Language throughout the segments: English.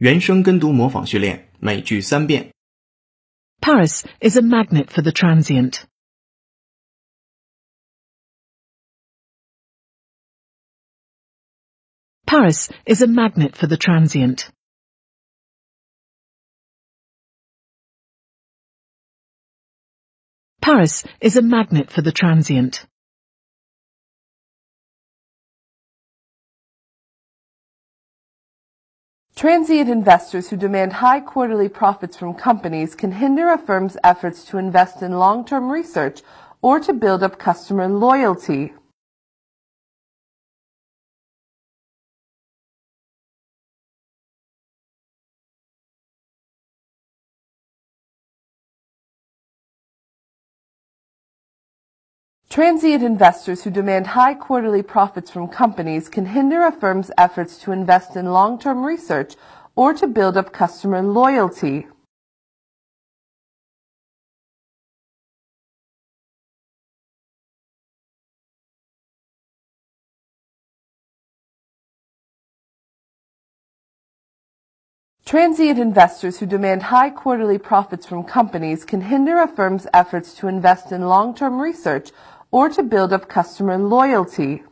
原声跟读模仿训练，每句三遍。 Paris is a magnet for the transient. Paris is a magnet for the transient. Paris is a magnet for the transient. Transient investors who demand high quarterly profits from companies can hinder a firm's efforts to invest in long-term research or to build up customer loyalty. Transient investors who demand high quarterly profits from companies can hinder a firm's efforts to invest in long-term research or to build up customer loyalty. Transient investors who demand high quarterly profits from companies can hinder a firm's efforts to invest in long-term research or to build up customer loyalty.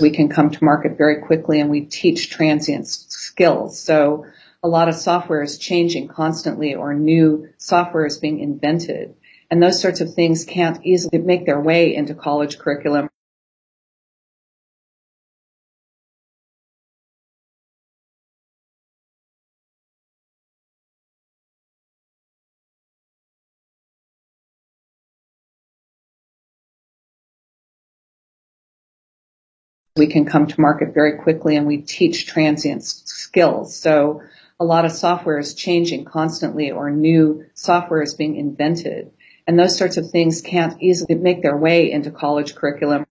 we can come to market very quickly and we teach transient skills. So a lot of software is changing constantly or new software is being invented. And those sorts of things can't easily make their way into college curriculum. We can come to market very quickly and we teach transient skills. So a lot of software is changing constantly or new software is being invented. And those sorts of things can't easily make their way into college curriculum.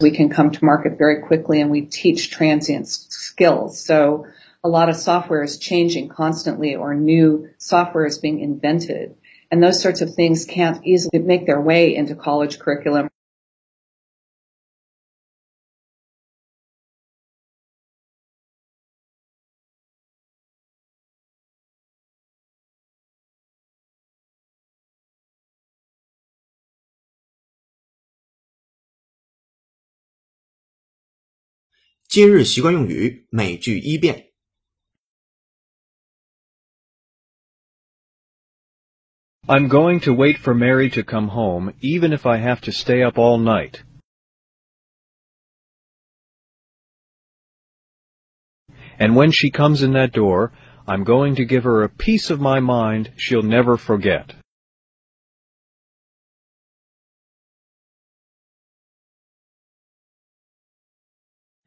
We can come to market very quickly and we teach transient skills. So a lot of software is changing constantly or new software is being invented. And those sorts of things can't easily make their way into college curriculum. “今日习惯用语”每句一遍。 I'm going to wait for Mary to come home, even if I have to stay up all night. And when she comes in that door, I'm going to give her a piece of my mind she'll never forget.